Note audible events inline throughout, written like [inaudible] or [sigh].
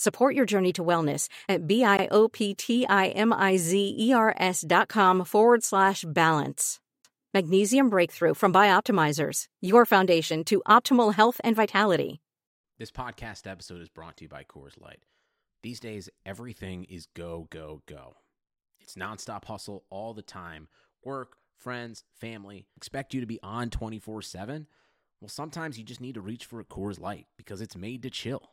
Support your journey to wellness at B-I-O-P-T-I-M-I-Z-E-R-S dot com forward slash balance. Magnesium Breakthrough from Bioptimizers, your foundation to optimal health and vitality. This podcast episode is brought to you by Coors Light. These days, everything is go, go, go. It's nonstop hustle all the time. Work, friends, family expect you to be on 24 7, well, sometimes you just need to reach for a Coors Light because it's made to chill.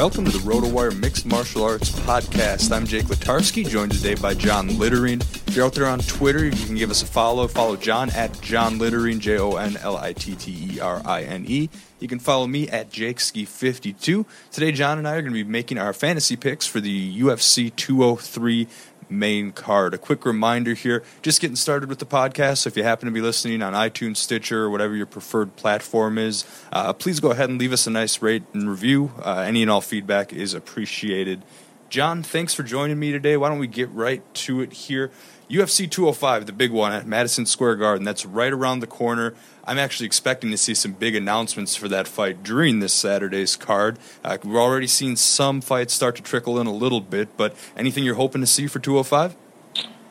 Welcome to the RotoWire Mixed Martial Arts Podcast. I'm Jake Latarski, joined today by Jon Litterine. If you're out there on Twitter, you can give us a follow. Follow John at Jon Litterine, J O N L I T T E R I N E. You can follow me at JakeSki52. Today, John and I are going to be making our fantasy picks for the UFC 203 main card. A quick reminder here, just getting started with the podcast. So if you happen to be listening on iTunes, Stitcher, or whatever your preferred platform is, uh, please go ahead and leave us a nice rate and review. Uh, any and all feedback is appreciated. John, thanks for joining me today. Why don't we get right to it here? UFC 205, the big one at Madison Square Garden. That's right around the corner. I'm actually expecting to see some big announcements for that fight during this Saturday's card. Uh, we're already seeing some fights start to trickle in a little bit, but anything you're hoping to see for 205?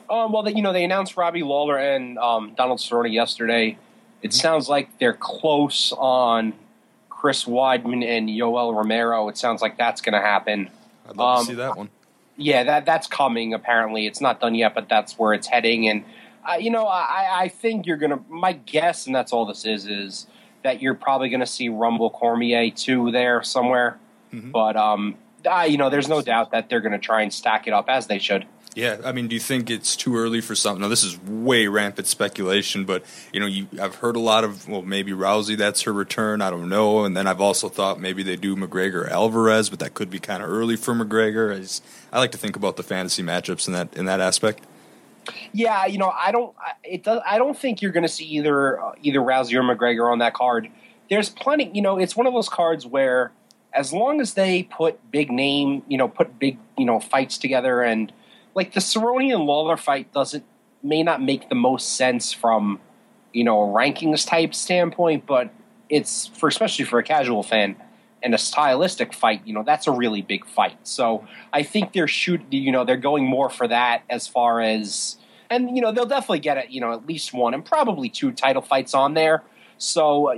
Um, well, they, you know, they announced Robbie Lawler and um, Donald Cerrone yesterday. It sounds like they're close on Chris Weidman and Yoel Romero. It sounds like that's going to happen. I'd love Um, to see that one. Yeah, that that's coming. Apparently, it's not done yet, but that's where it's heading. And uh, you know, I, I think you're gonna. My guess, and that's all this is, is that you're probably gonna see Rumble Cormier two there somewhere. But um, I, you know, there's no doubt that they're gonna try and stack it up as they should. Yeah, I mean, do you think it's too early for something? Now, this is way rampant speculation, but you know, you, I've heard a lot of well, maybe Rousey, that's her return. I don't know, and then I've also thought maybe they do McGregor Alvarez, but that could be kind of early for McGregor. I, I like to think about the fantasy matchups in that in that aspect. Yeah, you know, I don't. It does. I don't think you're going to see either uh, either Rousey or McGregor on that card. There's plenty. You know, it's one of those cards where, as long as they put big name, you know, put big you know fights together, and like the Cerrone and Lawler fight doesn't may not make the most sense from you know a rankings type standpoint, but it's for especially for a casual fan and a stylistic fight. You know, that's a really big fight. So I think they're shoot. You know, they're going more for that as far as and you know they'll definitely get it. You know, at least one and probably two title fights on there. So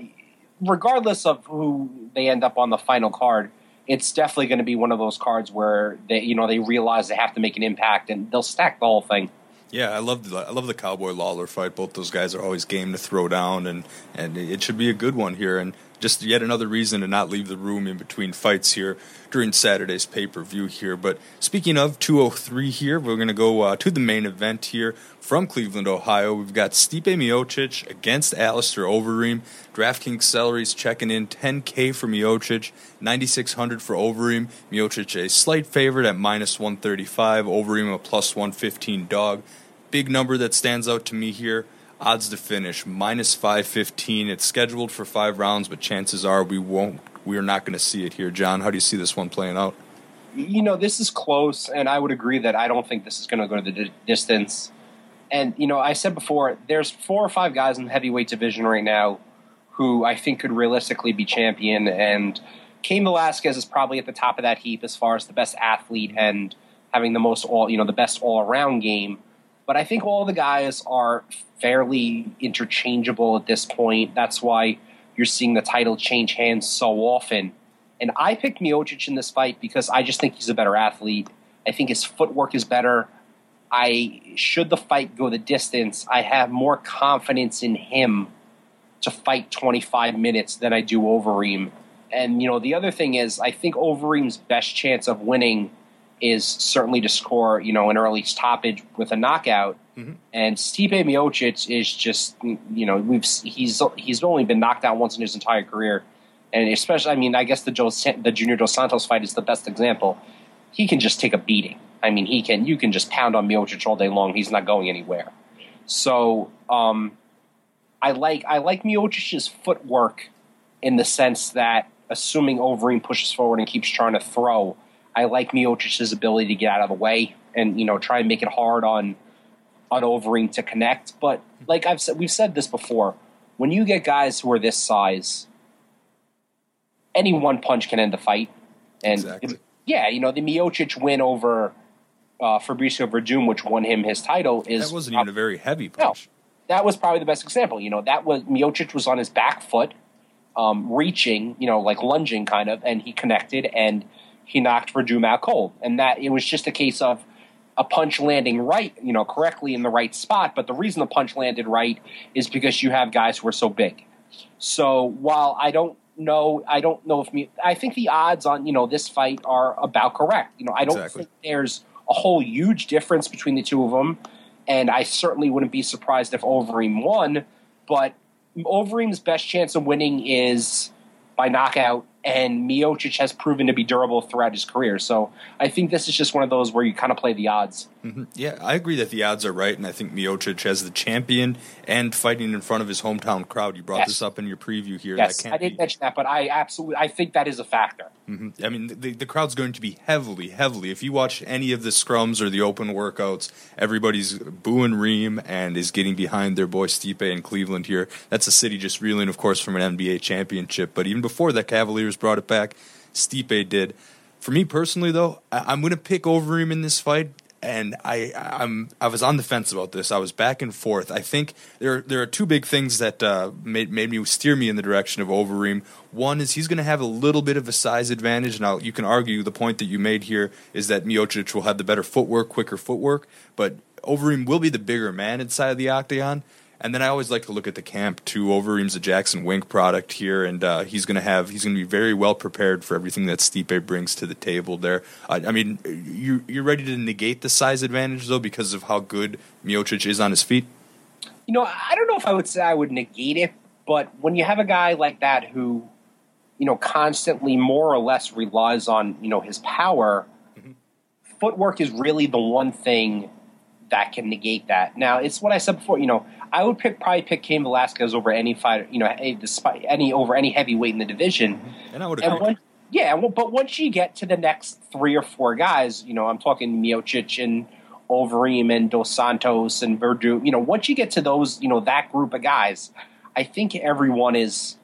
regardless of who they end up on the final card, it's definitely going to be one of those cards where they you know they realize they have to make an impact and they'll stack the whole thing. Yeah, I love the I love the Cowboy Lawler fight. Both those guys are always game to throw down, and and it should be a good one here. And just yet another reason to not leave the room in between fights here during Saturday's pay per view here. But speaking of 203 here, we're going to go uh, to the main event here from Cleveland, Ohio. We've got Stipe Miocic against Alistair Overeem. DraftKings salaries checking in 10K for Miocic, 9,600 for Overeem. Miocic a slight favorite at minus 135, Overeem a plus 115 dog. Big number that stands out to me here odds to finish minus 515 it's scheduled for five rounds but chances are we won't we are not going to see it here. John how do you see this one playing out? You know this is close and i would agree that i don't think this is going to go to the distance. And you know i said before there's four or five guys in the heavyweight division right now who i think could realistically be champion and Cain Velasquez is probably at the top of that heap as far as the best athlete and having the most all you know the best all around game. But I think all the guys are fairly interchangeable at this point. That's why you're seeing the title change hands so often. And I picked Miocic in this fight because I just think he's a better athlete. I think his footwork is better. I should the fight go the distance, I have more confidence in him to fight 25 minutes than I do Overeem. And you know, the other thing is I think Overeem's best chance of winning is certainly to score, you know, an early stoppage with a knockout. Mm-hmm. And Stipe Miocic is just, you know, we've he's he's only been knocked out once in his entire career, and especially, I mean, I guess the Joe, the Junior Dos Santos fight is the best example. He can just take a beating. I mean, he can. You can just pound on Miocic all day long. He's not going anywhere. So, um, I like I like Miocic's footwork in the sense that assuming Overeem pushes forward and keeps trying to throw I like Miocic's ability to get out of the way and you know try and make it hard on on Overeem to connect. But like I've said, we've said this before. When you get guys who are this size, any one punch can end the fight. And exactly. yeah, you know the Miocic win over uh, Fabricio Werdum, which won him his title, is that wasn't even a very heavy punch. No, that was probably the best example. You know, that was Miocic was on his back foot, um, reaching, you know, like lunging kind of, and he connected and he knocked Werdum out cold, and that it was just a case of a punch landing right, you know, correctly in the right spot. But the reason the punch landed right is because you have guys who are so big. So while I don't know, I don't know if me, I think the odds on you know this fight are about correct. You know, I don't exactly. think there's a whole huge difference between the two of them, and I certainly wouldn't be surprised if Overeem won. But Overeem's best chance of winning is by knockout and Miocic has proven to be durable throughout his career. So I think this is just one of those where you kind of play the odds. Mm-hmm. Yeah, I agree that the odds are right, and I think Miocic as the champion and fighting in front of his hometown crowd. You brought yes. this up in your preview here. Yes, I didn't be... mention that, but I absolutely I think that is a factor. Mm-hmm. I mean, the, the crowd's going to be heavily, heavily. If you watch any of the scrums or the open workouts, everybody's booing Reem and is getting behind their boy Stipe in Cleveland here. That's a city just reeling, of course, from an NBA championship. But even before that, Cavaliers brought it back. Stipe did. For me personally, though, I, am going to pick Overeem in this fight and I I'm I was on the fence about this. I was back and forth. I think there there are two big things that uh, made made me steer me in the direction of Overeem. One is he's going to have a little bit of a size advantage. Now you can argue the point that you made here is that Miocic will have the better footwork, quicker footwork, but Overeem will be the bigger man inside of the octagon. And then I always like to look at the camp too. Overeem's a Jackson Wink product here, and uh, he's going to have he's going to be very well prepared for everything that Stipe brings to the table. There, uh, I mean, you you're ready to negate the size advantage though because of how good Miocic is on his feet. You know, I don't know if I would say I would negate it, but when you have a guy like that who, you know, constantly more or less relies on you know his power, mm-hmm. footwork is really the one thing that can negate that. Now, it's what I said before. You know, I would pick probably pick Cain Velasquez over any fighter. You know, any, despite any over any heavyweight in the division. Mm-hmm. And I would agree. Yeah, well, but once you get to the next three or four guys, you know, I'm talking Miocic and Overeem and Dos Santos and Werdum. You know, once you get to those, you know, that group of guys, I think everyone is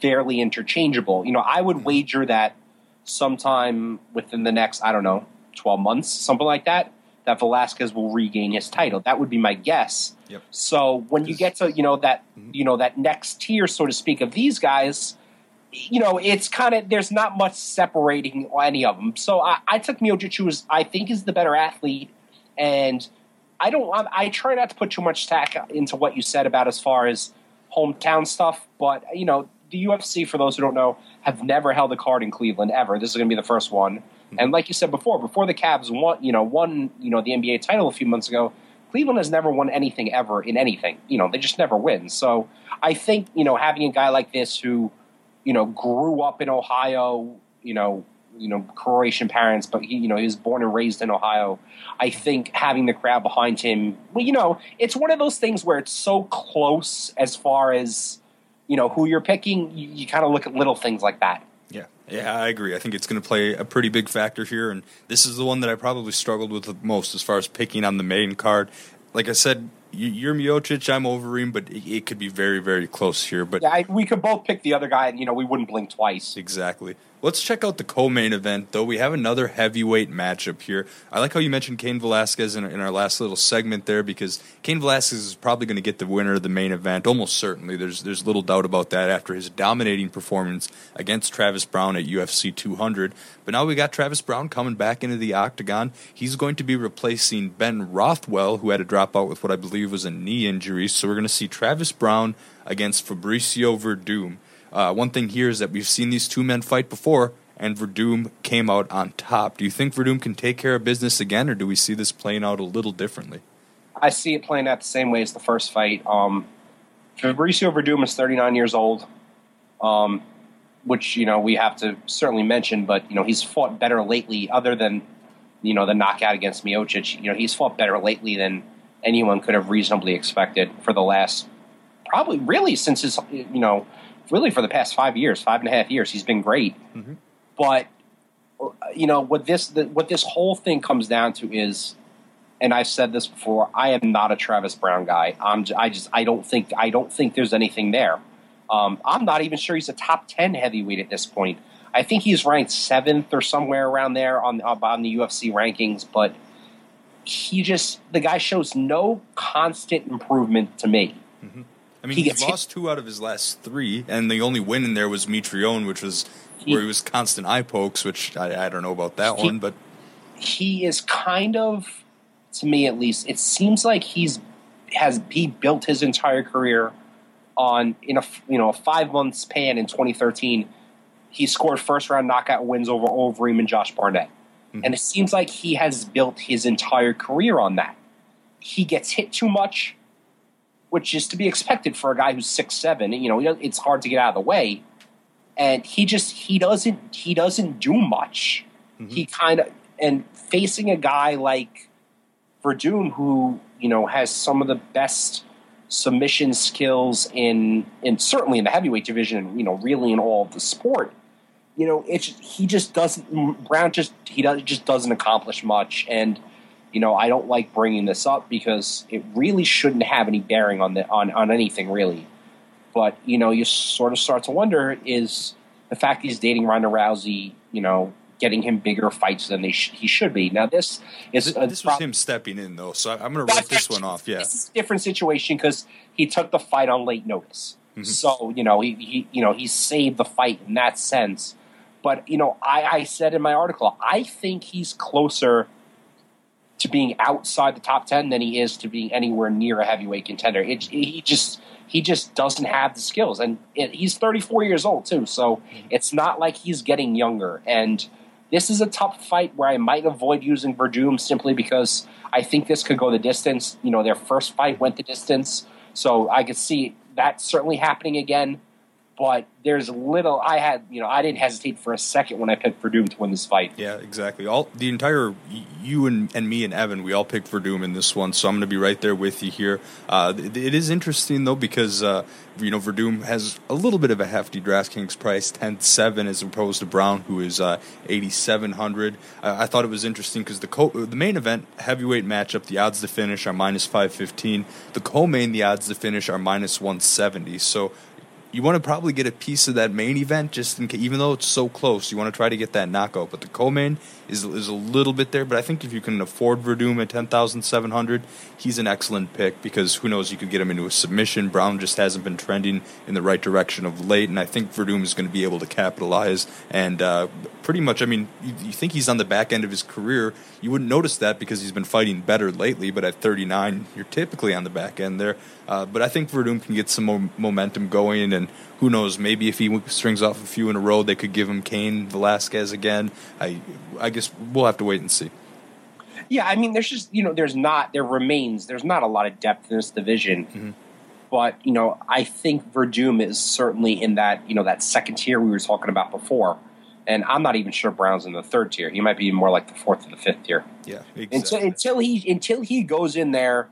fairly interchangeable. You know, I would mm-hmm. wager that sometime within the next, I don't know, 12 months, something like that, that Velasquez will regain his title. That would be my guess. Yep. So when you get to you know that mm-hmm. you know that next tier, so to speak, of these guys, you know it's kind of there's not much separating any of them. So I, I took Miocic, who is I think is the better athlete, and I don't. I, I try not to put too much tack into what you said about as far as hometown stuff, but you know, the UFC, for those who don't know, have never held a card in Cleveland ever. This is going to be the first one. Mm-hmm. And like you said before, before the Cavs won, you know, won, you know, the NBA title a few months ago, Cleveland has never won anything ever in anything. You know, they just never win. So I think you know having a guy like this who, you know, grew up in Ohio, you know, you know Croatian parents, but he you know he was born and raised in Ohio. I think having the crowd behind him, well, you know, it's one of those things where it's so close as far as you know who you're picking. You, you kind of look at little things like that. Yeah, I agree. I think it's going to play a pretty big factor here, and this is the one that I probably struggled with the most as far as picking on the main card. Like I said, you're Miocic, I'm Overeem, but it, could be very, very close here. But yeah, I, we could both pick the other guy, and you know we wouldn't blink twice. Exactly. Let's check out the co-main event, though. We have another heavyweight matchup here. I like how you mentioned Cain Velasquez in, in our last little segment there, because Cain Velasquez is probably going to get the winner of the main event, almost certainly. There's there's little doubt about that after his dominating performance against Travis Browne at UFC 200. But now we got Travis Browne coming back into the octagon. He's going to be replacing Ben Rothwell, who had a drop out with what I believe was a knee injury. So we're going to see Travis Browne against Fabricio Werdum. Uh, one thing here is that we've seen these two men fight before, and Werdum came out on top. Do you think Werdum can take care of business again, or do we see this playing out a little differently? I see it playing out the same way as the first fight. Um, Fabricio Werdum is 39 years old, um, which you know we have to certainly mention. But you know he's fought better lately, other than you know the knockout against Miocic. You know he's fought better lately than anyone could have reasonably expected for the last probably really since his you know really for the past five years, five and a half years. He's been great, mm-hmm. but you know what this the, what this whole thing comes down to is, and I've said this before. I am not a Travis Browne guy. I'm I just I don't think I don't think there's anything there. Um, I'm not even sure he's a top ten heavyweight at this point. I think he's ranked seventh or somewhere around there on on the UFC rankings, but he just the guy shows no constant improvement to me. Mm-hmm. I mean, he he's lost hit. two out of his last three, and the only win in there was Mitrione, which was he, where he was constant eye pokes, which I, I don't know about that he, one, but he is kind of, to me at least, it seems like he's has he built his entire career on in a you know a five month span in 2013. He scored first round knockout wins over Overeem and Josh Barnett, mm-hmm. and it seems like he has built his entire career on that. He gets hit too much which is to be expected for a guy who's six seven. You know, it's hard to get out of the way, and he just he doesn't he doesn't do much. Mm-hmm. He kind of and facing a guy like Werdum, who you know has some of the best submission skills in in certainly in the heavyweight division, you know, really in all of the sport. You know, it's he just doesn't Browne just he does just doesn't accomplish much and you know, I don't like bringing this up because it really shouldn't have any bearing on the on on anything really. But you know, you sort of start to wonder is the fact he's dating Ronda Rousey, you know, getting him bigger fights than they sh- he should be. Now this is this, this was him stepping in though, so I'm going to write this one off. Yeah, this is a different situation because he took the fight on late notice. Mm-hmm. So you know he, he you know he saved the fight in that sense. But you know I, I said in my article I think he's closer to being outside the top 10 than he is to being anywhere near a heavyweight contender. It, he just he just doesn't have the skills. And it, he's 34 years old too. So mm-hmm. it's not like he's getting younger. And this is a tough fight where I might avoid using Werdum simply because I think this could go the distance. You know, their first fight went the distance, so I could see that certainly happening again but there's little. I had, you know, I didn't hesitate for a second when I picked Werdum to win this fight. Yeah, exactly. All the entire you and, and me and Evan, we all picked Werdum in this one, so I'm going to be right there with you here. Uh, it is interesting though because uh, you know Werdum has a little bit of a hefty DraftKings price, ten seven, as opposed to Browne who is uh, eighty seven hundred. I thought it was interesting because the co- the main event heavyweight matchup, the odds to finish are minus five fifteen. The co-main, the odds to finish are minus one seventy. So you want to probably get a piece of that main event, just in case, even though it's so close. You want to try to get that knockout, but the co-main is is a little bit there. But I think if you can afford Werdum at ten thousand seven hundred, he's an excellent pick because who knows, you could get him into a submission. Browne just hasn't been trending in the right direction of late, and I think Werdum is going to be able to capitalize. And uh, pretty much, I mean, you, you think he's on the back end of his career. You wouldn't notice that because he's been fighting better lately. But at thirty nine, you're typically on the back end there. Uh, but I think Werdum can get some more momentum going, and who knows? Maybe if he strings off a few in a row, they could give him Cain Velasquez again. I, I guess we'll have to wait and see. Yeah, I mean, there's just you know, there's not there remains there's not a lot of depth in this division, mm-hmm. but you know, I think Werdum is certainly in that you know that second tier we were talking about before, and I'm not even sure Browne's in the third tier. He might be more like the fourth or the fifth tier. Yeah, exactly. until, until he until he goes in there,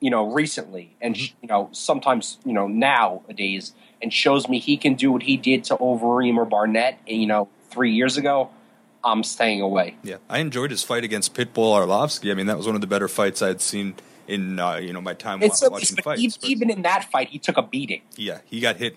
you know, recently and mm-hmm. you know sometimes you know nowadays and shows me he can do what he did to Overeem or Barnett, you know, three years ago. I'm staying away. Yeah, I enjoyed his fight against Pitbull Arlovsky. I mean, that was one of the better fights I'd seen in uh, you know my time it's watching a, fights. Even, but, even in that fight, he took a beating. Yeah, he got hit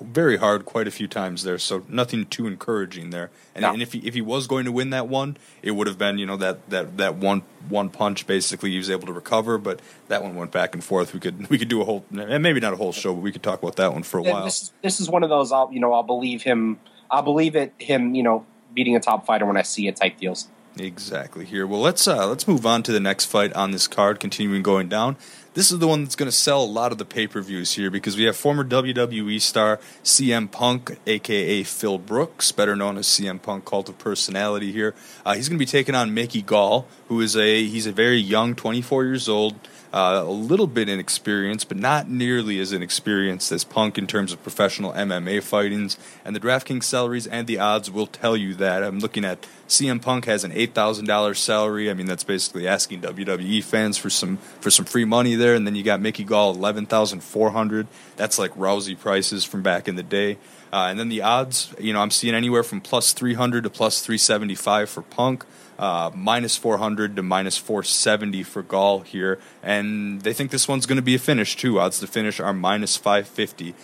very hard quite a few times there, so nothing too encouraging there. And, no. and, if he if he was going to win that one, it would have been you know that, that, that one one punch basically he was able to recover, but that one went back and forth. We could we could do a whole and maybe not a whole show, but we could talk about that one for a while. This, this is one of those I'll you know I'll believe him I'll believe it him you know beating a top fighter when I see it type deals. Exactly here. Well, let's uh, let's move on to the next fight on this card, continuing going down. This is the one that's going to sell a lot of the pay per views here because we have former WWE star CM Punk, aka Phil Brooks, better known as CM Punk Cult of Personality. Here, uh, he's going to be taking on Mickey Gall, who is a he's a very young, 24 years old uh, a little bit inexperienced, but not nearly as inexperienced as Punk in terms of professional MMA fightings. And the DraftKings salaries and the odds will tell you that. I'm looking at CM Punk has an eight thousand dollars salary. I mean, that's basically asking WWE fans for some for some free money there. And then you got Mickey Gall eleven thousand four hundred. That's like Rousey prices from back in the day. Uh, and then the odds, you know, I'm seeing anywhere from plus 300 to plus 375 for Punk uh, minus 400 to minus 470 for Gall here, and they think this one's going to be a finish too. Odds to finish are minus 550.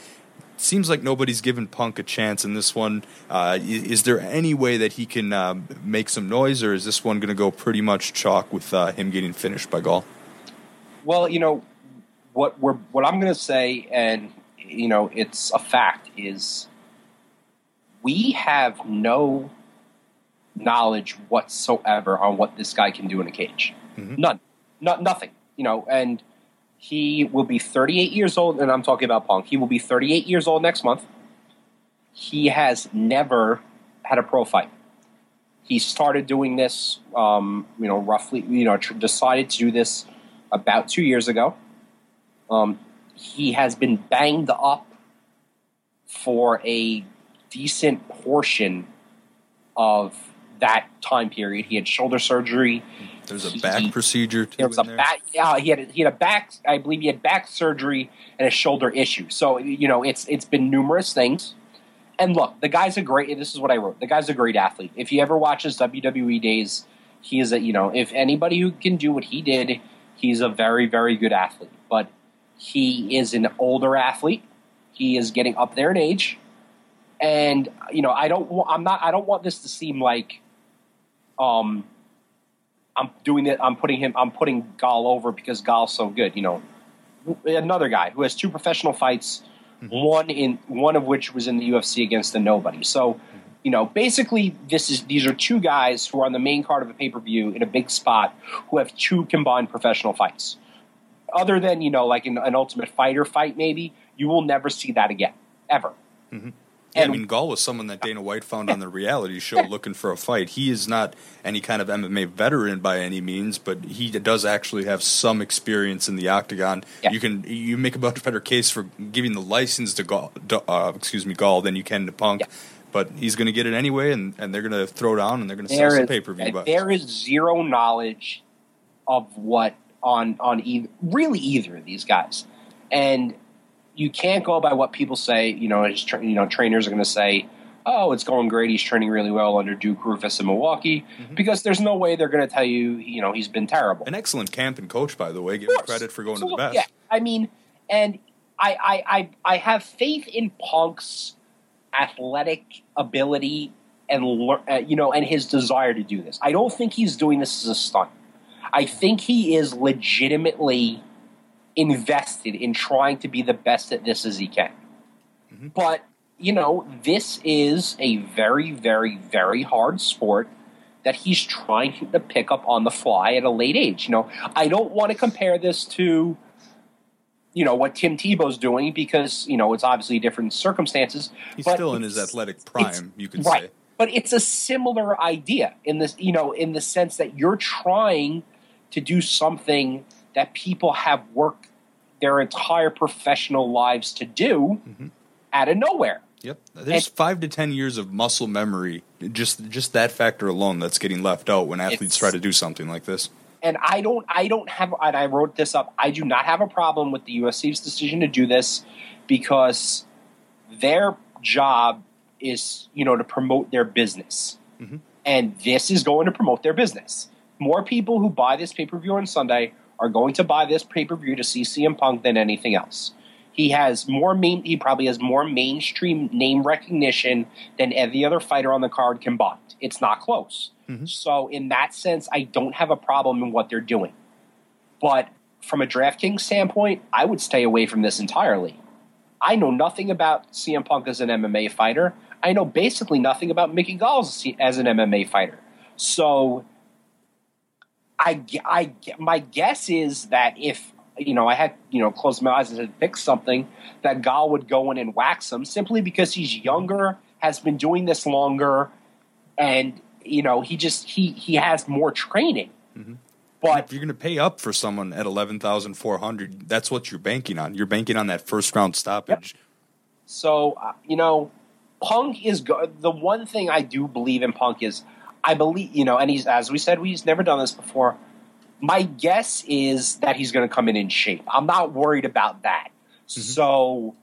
Seems like nobody's given Punk a chance in this one. Uh, is there any way that he can uh, make some noise, or is this one going to go pretty much chalk with uh, him getting finished by Gall? Well, you know what we're what I'm going to say, and you know it's a fact is we have no knowledge whatsoever on what this guy can do in a cage. Mm-hmm. None. Not nothing. You know, and he will be 38 years old, and I'm talking about Punk. He will be 38 years old next month. He has never had a pro fight. He started doing this, um, you know, roughly, you know, tr- decided to do this about two years ago. Um, he has been banged up for a decent portion of that time period. He had shoulder surgery. There's a back procedure too. There was a there. back. Yeah, he had a, he had a back. I believe he had back surgery and a shoulder issue. So you know, it's it's been numerous things. And look, the guy's a great. This is what I wrote. The guy's a great athlete. If you ever watch his WWE days, he is a you know. If anybody who can do what he did, he's a very very good athlete. But he is an older athlete. He is getting up there in age, and you know, I don't. I'm not. I don't want this to seem like um, I'm doing it. I'm putting him. I'm putting Gall over because Gall's so good. You know, another guy who has two professional fights, mm-hmm. one in one of which was in the UFC against a nobody. So, you know, basically, this is these are two guys who are on the main card of a pay per view in a big spot who have two combined professional fights. Other than you know, like an, an Ultimate Fighter fight, maybe you will never see that again, ever. Mm-hmm. Yeah, I mean, Gall was someone that Dana White found on the reality show [laughs] looking for a fight. He is not any kind of MMA veteran by any means, but he does actually have some experience in the octagon. Yeah. You can you make a much better case for giving the license to Gall, uh, excuse me, Gall than you can to Punk. Yeah. But he's going to get it anyway, and, and they're going to throw down and they're going to sell some pay per view. There is zero knowledge of what on on either, really either of these guys, and you can't go by what people say. You know, tra- you know, trainers are going to say, "Oh, it's going great. He's training really well under Duke Roufus in Milwaukee," mm-hmm. because there's no way they're going to tell you, you know, he's been terrible. An excellent camp and coach, by the way. Give him credit for going to the best. Yeah, I mean, and I, I, I, I have faith in Punk's athletic ability and uh, you know and his desire to do this. I don't think he's doing this as a stunt. I think he is legitimately invested in trying to be the best at this as he can. Mm-hmm. But you know, this is a very, very, very hard sport that he's trying to pick up on the fly at a late age. You know, I don't want to compare this to, you know, what Tim Tebow's doing because you know it's obviously different circumstances. He's still in his athletic prime, you could right. say. But it's a similar idea in this, you know, in the sense that you're trying to do something that people have worked their entire professional lives to do mm-hmm. out of nowhere. Yep. There's and, five to ten years of muscle memory. Just just that factor alone that's getting left out when athletes try to do something like this. And I don't I don't have and I wrote this up, I do not have a problem with the UFC's decision to do this because their job is, you know, to promote their business. Mm-hmm. And this is going to promote their business. More people who buy this pay per view on Sunday are going to buy this pay per view to see CM Punk than anything else. He has more main. He probably has more mainstream name recognition than every other fighter on the card combined. It's not close. Mm-hmm. So in that sense, I don't have a problem in what they're doing. But from a DraftKings standpoint, I would stay away from this entirely. I know nothing about CM Punk as an MMA fighter. I know basically nothing about Mickey Gall as an MMA fighter. So I, I, my guess is that if you know, I had, you know, closed my eyes and said, pick something that Gall would go in and wax him simply because he's younger, has been doing this longer, and, you know, he just, he, he has more training. Mm-hmm. But if you're going to pay up for someone at 11,400, that's what you're banking on. You're banking on that first round stoppage. Yep. So, uh, you know, Punk is go- the one thing I do believe in Punk is I believe, you know, and he's, as we said, he's never done this before my guess is that he's going to come in in shape. I'm not worried about that. Mm-hmm. So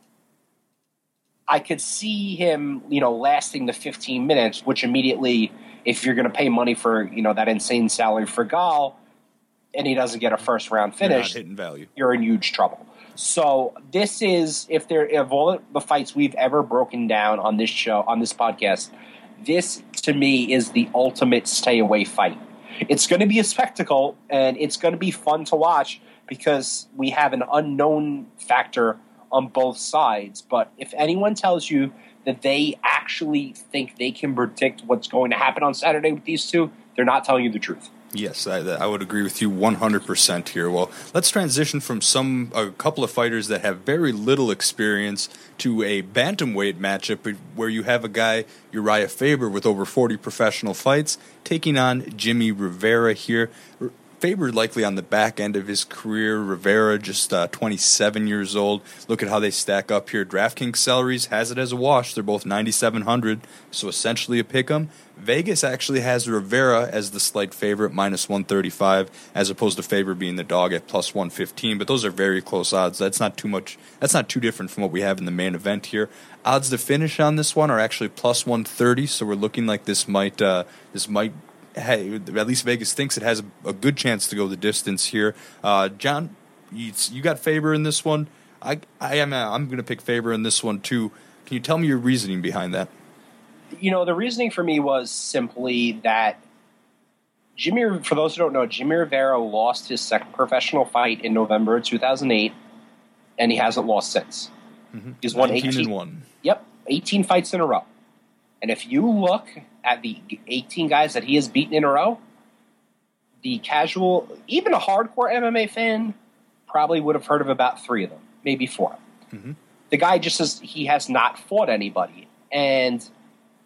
I could see him, you know, lasting the 15 minutes, which immediately, if you're going to pay money for, you know, that insane salary for Gall, and he doesn't get a first round finish, you're value. You're in huge trouble. So this is if there of all the fights we've ever broken down on this show on this podcast, this to me is the ultimate stay away fight it's going to be a spectacle and it's going to be fun to watch because we have an unknown factor on both sides. But if anyone tells you that they actually think they can predict what's going to happen on Saturday with these two, they're not telling you the truth. Yes, I, I, would agree with you 100% here. Well, let's transition from some a couple of fighters that have very little experience to a bantamweight matchup uh, where you have a guy Uriah Faber with over 40 professional fights taking on Jimmy Rivera here. Faber likely on the back end of his career. Rivera just uh, 27 years old. Look at how they stack up here. DraftKings salaries has it as a wash. They're both 9,700, so essentially a pick 'em. Vegas actually has Rivera as the slight favorite, minus 135, as opposed to Faber being the dog at plus 115. But those are very close odds. That's not too much. That's not too different from what we have in the main event here. Odds to finish on this one are actually plus 130, so we're looking like this might uh, this might hey, at least Vegas thinks it has a, a good chance to go the distance here. Uh, John, you, you, got Faber in this one. I, I am. Uh, I'm going to pick Faber in this one too. Can you tell me your reasoning behind that? You know, the reasoning for me was simply that Jimmy. For those who don't know, Jimmy Rivera lost his second professional fight in November 2008, and he hasn't lost since. Mm-hmm. He's won 18 one. Yep, 18 fights in a row. And if you look at the 18 guys that he has beaten in a row, the casual, even a hardcore MMA fan, probably would have heard of about three of them, maybe 4 mm-hmm. The guy just says he has not fought anybody, and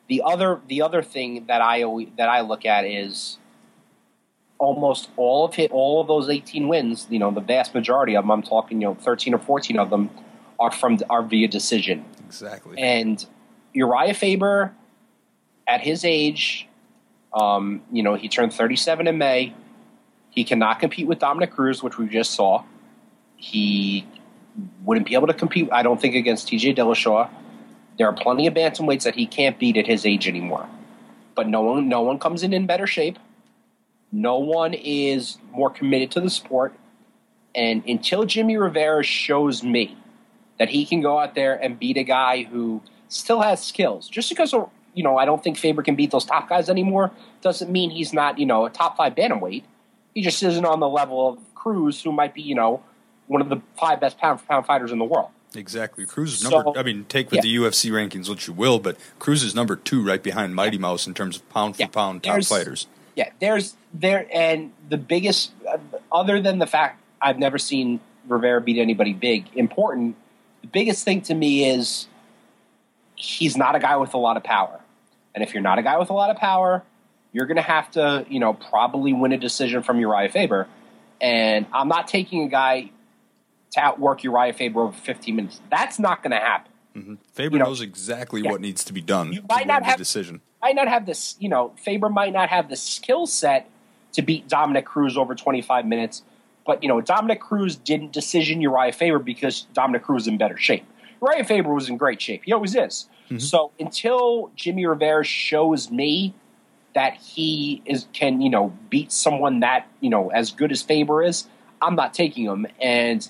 the other the other thing that I always, that I look at is almost all of it, all of those 18 wins. You know, the vast majority of them. I'm talking, you know, 13 or 14 of them are from are via decision. Exactly. And Uriah Faber at his age, um, you know, he turned 37 in May. He cannot compete with Dominick Cruz, which we just saw. He wouldn't be able to compete, I don't think, against TJ Dillashaw. There are plenty of bantamweights that he can't beat at his age anymore. But no one, no one comes in in better shape. No one is more committed to the sport. And until Jimmy Rivera shows me that he can go out there and beat a guy who still has skills. Just because you know I don't think Faber can beat those top guys anymore doesn't mean he's not you know a top five bantamweight. He just isn't on the level of Cruz, who might be you know one of the five best pound for pound fighters in the world. Exactly. Cruz is number. So, I mean, take with yeah. the UFC rankings what you will, but Cruz is number two, right behind Mighty Mouse in terms of pound for yeah. pound top there's, fighters. Yeah, there's there, and the biggest, uh, other than the fact I've never seen Rivera beat anybody big, important. The biggest thing to me is he's not a guy with a lot of power, and if you're not a guy with a lot of power, you're going to have to, you know, probably win a decision from Uriah Faber. And I'm not taking a guy to outwork Uriah Faber over 15 minutes. That's not going to happen. Mm-hmm. Faber you know, knows exactly yeah. what needs to be done you might not have, decision. Might not have this, you know, Faber might not have the skill set to beat Dominick Cruz over 25 minutes, but you know, Dominick Cruz didn't decision Uriah Faber because Dominick Cruz is in better shape. Uriah Faber was in great shape. He always is. Mm-hmm. So until Jimmy Rivera shows me that he is can you know beat someone that you know as good as Faber is, I'm not taking him. And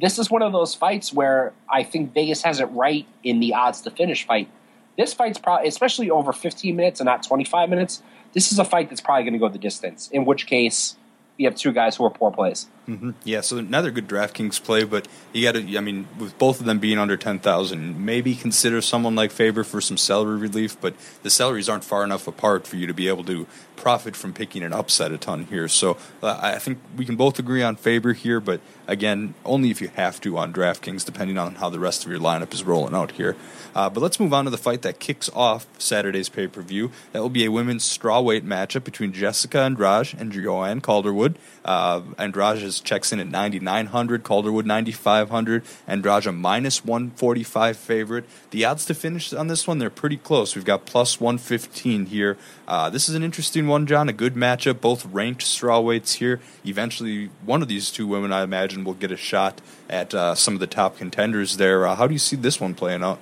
this is one of those fights where I think Vegas has it right in the odds to finish fight. This fight's probably, especially over 15 minutes and not 25 minutes, this is a fight that's probably going to go the distance. In which case, you have two guys who are poor plays. Mm-hmm. Yeah, so another good DraftKings play, but you got to, I mean, with both of them being under 10,000, maybe consider someone like Faber for some salary relief, but the salaries aren't far enough apart for you to be able to profit from picking an upset a ton here. So uh, I think we can both agree on Faber here, but again, only if you have to on DraftKings, depending on how the rest of your lineup is rolling out here. Uh, but let's move on to the fight that kicks off Saturday's pay per view. That will be a women's strawweight matchup between Jessica Andrade and Joanne Calderwood. Uh, Andrade checks in at 9,900, Calderwood 9,500, Andrade a minus 145 favorite. The odds to finish on this one, they're pretty close. We've got plus 115 here. Uh, this is an interesting one, John. A good matchup, both ranked strawweights here. Eventually, one of these two women, I imagine, will get a shot at uh, some of the top contenders there. Uh, how do you see this one playing out?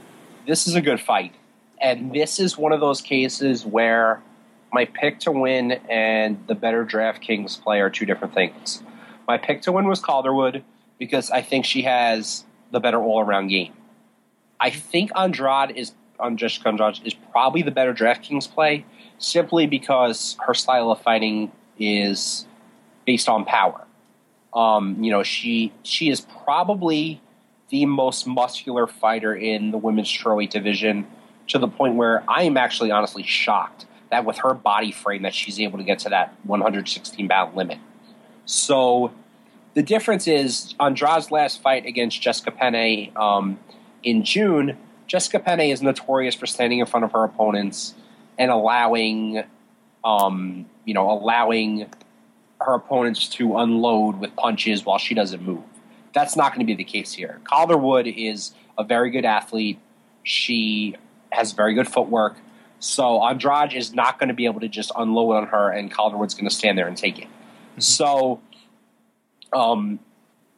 This is a good fight. And this is one of those cases where my pick to win and the better DraftKings play are two different things. My pick to win was Calderwood because I think she has the better all around game. I think Andrade is Jessica Andrade is probably the better DraftKings play simply because her style of fighting is based on power. Um, you know, she she is probably the most muscular fighter in the women's strawweight division to the point where I am actually honestly shocked that with her body frame that she's able to get to that 116 pound limit. So the difference is Andrade's last fight against Jessica Penne um, in June. Jessica Penne is notorious for standing in front of her opponents and allowing, um, you know, allowing her opponents to unload with punches while she doesn't move. That's not going to be the case here. Calderwood is a very good athlete. She has very good footwork. So Andrade is not going to be able to just unload on her, and Calderwood's going to stand there and take it. Mm-hmm. So, um,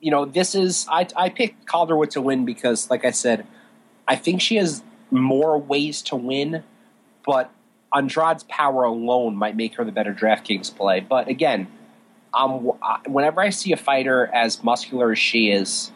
you know, this is I, I picked Calderwood to win because, like I said, I think she has more ways to win, but Andrade's power alone might make her the better DraftKings play. But again, um, whenever I see a fighter as muscular as she is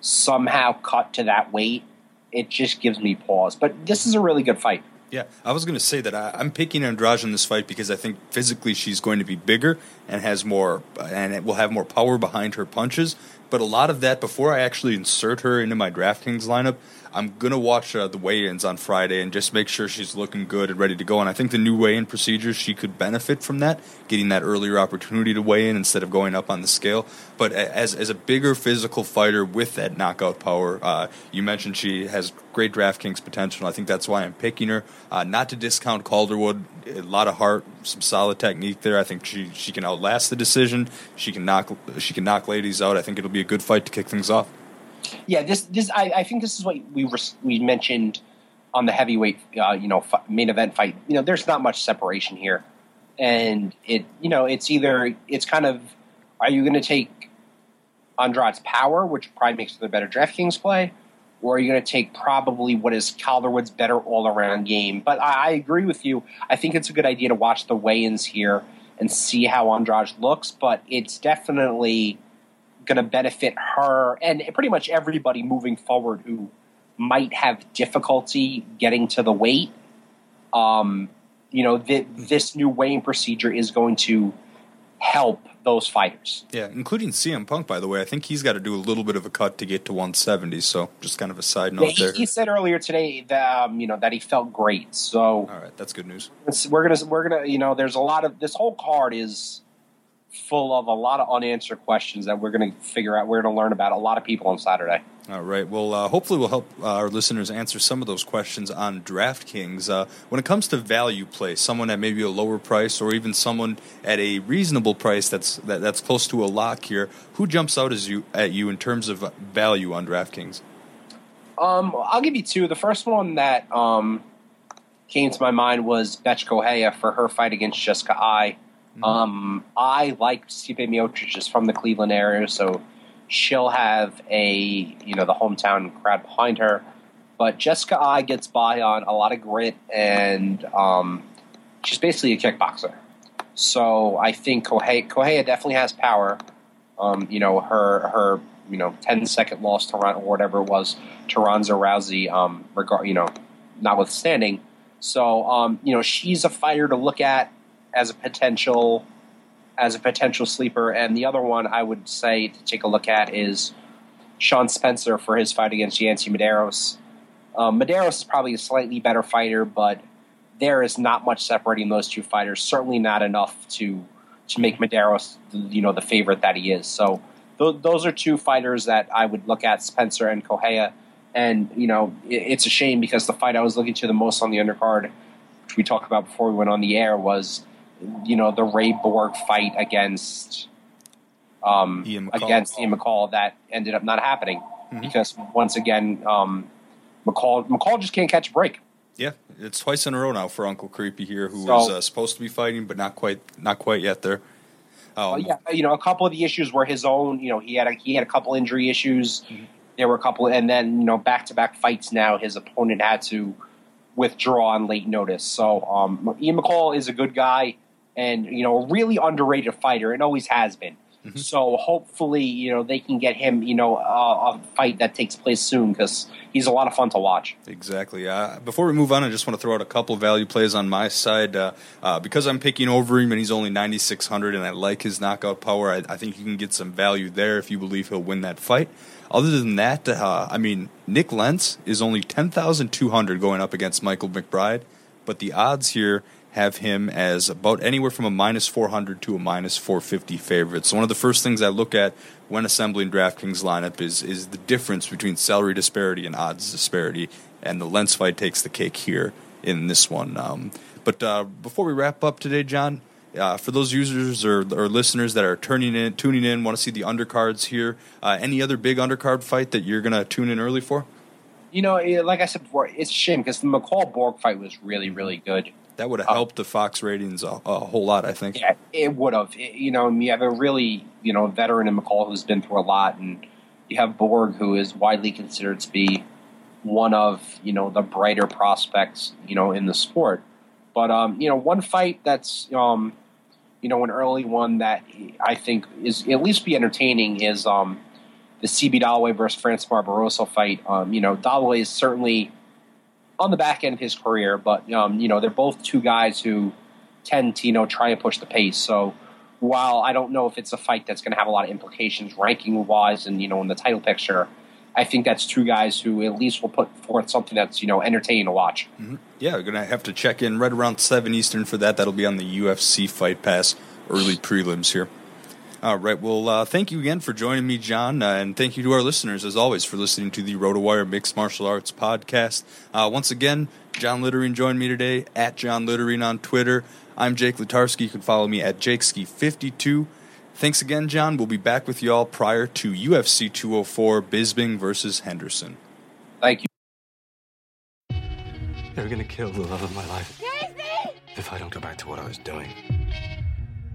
somehow cut to that weight, it just gives me pause. But this is a really good fight. Yeah, I was going to say that I, am picking Andrade in this fight because I think physically she's going to be bigger and has more, and it will have more power behind her punches. But a lot of that, before I actually insert her into my DraftKings lineup, I'm gonna watch uh, the weigh-ins on Friday and just make sure she's looking good and ready to go. And I think the new weigh-in procedures she could benefit from that, getting that earlier opportunity to weigh in instead of going up on the scale. But as as a bigger physical fighter with that knockout power, uh, you mentioned she has great DraftKings potential. I think that's why I'm picking her. Uh, not to discount Calderwood, a lot of heart, some solid technique there. I think she she can outlast the decision. She can knock she can knock ladies out. I think it'll be a good fight to kick things off. Yeah, this this I, I think this is what we we mentioned on the heavyweight uh, you know main event fight. You know, there's not much separation here, and it you know it's either it's kind of are you going to take Andrade's power, which probably makes it a better DraftKings play, or are you going to take probably what is Calderwood's better all around game? But I, I agree with you. I think it's a good idea to watch the weigh ins here and see how Andrade looks, but it's definitely going to benefit her and pretty much everybody moving forward who might have difficulty getting to the weight. Um, you know, th- this new weighing procedure is going to help those fighters. Yeah, including CM Punk, by the way. I think he's got to do a little bit of a cut to get to 170. So, just kind of a side note yeah, he, there. He said earlier today that um, you know that he felt great. So, all right, that's good news. We're gonna we're gonna you know there's a lot of this whole card is full of a lot of unanswered questions that we're going to figure out. We're going to learn about a lot of people on Saturday. All right. Well, uh, hopefully, we'll help uh, our listeners answer some of those questions on DraftKings. Uh, when it comes to value play, someone at maybe a lower price, or even someone at a reasonable price that's that, that's close to a lock here, who jumps out as you at you in terms of value on DraftKings? Um, I'll give you two. The first one that um, came to my mind was Bethe Correia for her fight against Jessica Eye. Mm-hmm. Um, I like Stipe Miocic is from the Cleveland area, so she'll have a you know the hometown crowd behind her. But Jessica Eye gets by on a lot of grit, and um, she's basically a kickboxer. So I think Correia, Correia definitely has power. Um, you know her her you know 10 second loss to Ron, or whatever it was to Ronda Rousey. Um, regard you know, notwithstanding. So um, you know she's a fighter to look at as a potential as a potential sleeper. And the other one I would say to take a look at is Sean Spencer for his fight against Yancy Medeiros. Um, Medeiros is probably a slightly better fighter, but there is not much separating those two fighters. Certainly not enough to to make Medeiros, you know, the favorite that he is. So th- those are two fighters that I would look at, Spencer and Correia. And you know, it, it's a shame because the fight I was looking to the most on the undercard, which we talked about before we went on the air, was you know the Ray Borg fight against um, Ian against Ian McCall that ended up not happening mm-hmm. because once again um, McCall McCall just can't catch a break. Yeah, it's twice in a row now for Uncle Creepy here, who so, was uh, supposed to be fighting but not quite not quite yet there. Um, yeah, you know, a couple of the issues were his own. You know, he had a, he had a couple injury issues. Mm-hmm. There were a couple, and then you know, back to back fights. Now his opponent had to withdraw on late notice. So um, Ian McCall is a good guy and you know, a really underrated fighter, and always has been. Mm-hmm. So hopefully, you know, they can get him, you know, uh, a fight that takes place soon because he's a lot of fun to watch. Exactly. Uh, before we move on, I just want to throw out a couple value plays on my side uh, uh because I'm picking over him and he's only 9600, and I like his knockout power. I, I, think you can get some value there if you believe he'll win that fight. Other than that, uh, I mean, Nik Lentz is only 10,200 going up against Michael McBride, but the odds here have him as about anywhere from a minus 400 to a minus 450 favorite. So one of the first things I look at when assembling DraftKings lineup is is the difference between salary disparity and odds disparity, and the Lentz fight takes the cake here in this one. Um, but uh, before we wrap up today, Jon, uh, for those users or, or, listeners that are turning in, tuning in, want to see the undercards here, uh, any other big undercard fight that you're going to tune in early for? You know, like I said before, it's a shame because the McCall Borg fight was really, really good. That would have uh, helped the Fox ratings a, a, whole lot, I think. Yeah, it would have. You know, you have a really you know veteran in McCall who's been through a lot, and you have Borg who is widely considered to be one of you know the brighter prospects you know in the sport. But um, you know, one fight that's um, you know an early one that I think is at least be entertaining is um, the CB Dollaway versus Francimar Barroso fight. Um, you know, Dollaway is certainly on the back end of his career, but um, you know they're both two guys who tend to you know try and push the pace. So while I don't know if it's a fight that's going to have a lot of implications ranking wise and you know in the title picture, I think that's two guys who at least will put forth something that's you know entertaining to watch. Mm-hmm. Yeah, we're gonna have to check in right around seven Eastern for that. That'll be on the UFC Fight Pass early prelims here. All right. Well, uh, thank you again for joining me, Jon, uh, and thank you to our listeners, as always, for listening to the RotoWire Mixed Martial Arts podcast. Uh, once again, Jon Litterine joined me today at Jon Litterine on Twitter. I'm Jake Letarski. You can follow me at JakeSki52. Thanks again, Jon. We'll be back with y'all prior to UFC 204 Bisping versus Henderson. Thank you. They're going to kill the love of my life. Casey! If I don't go back to what I was doing.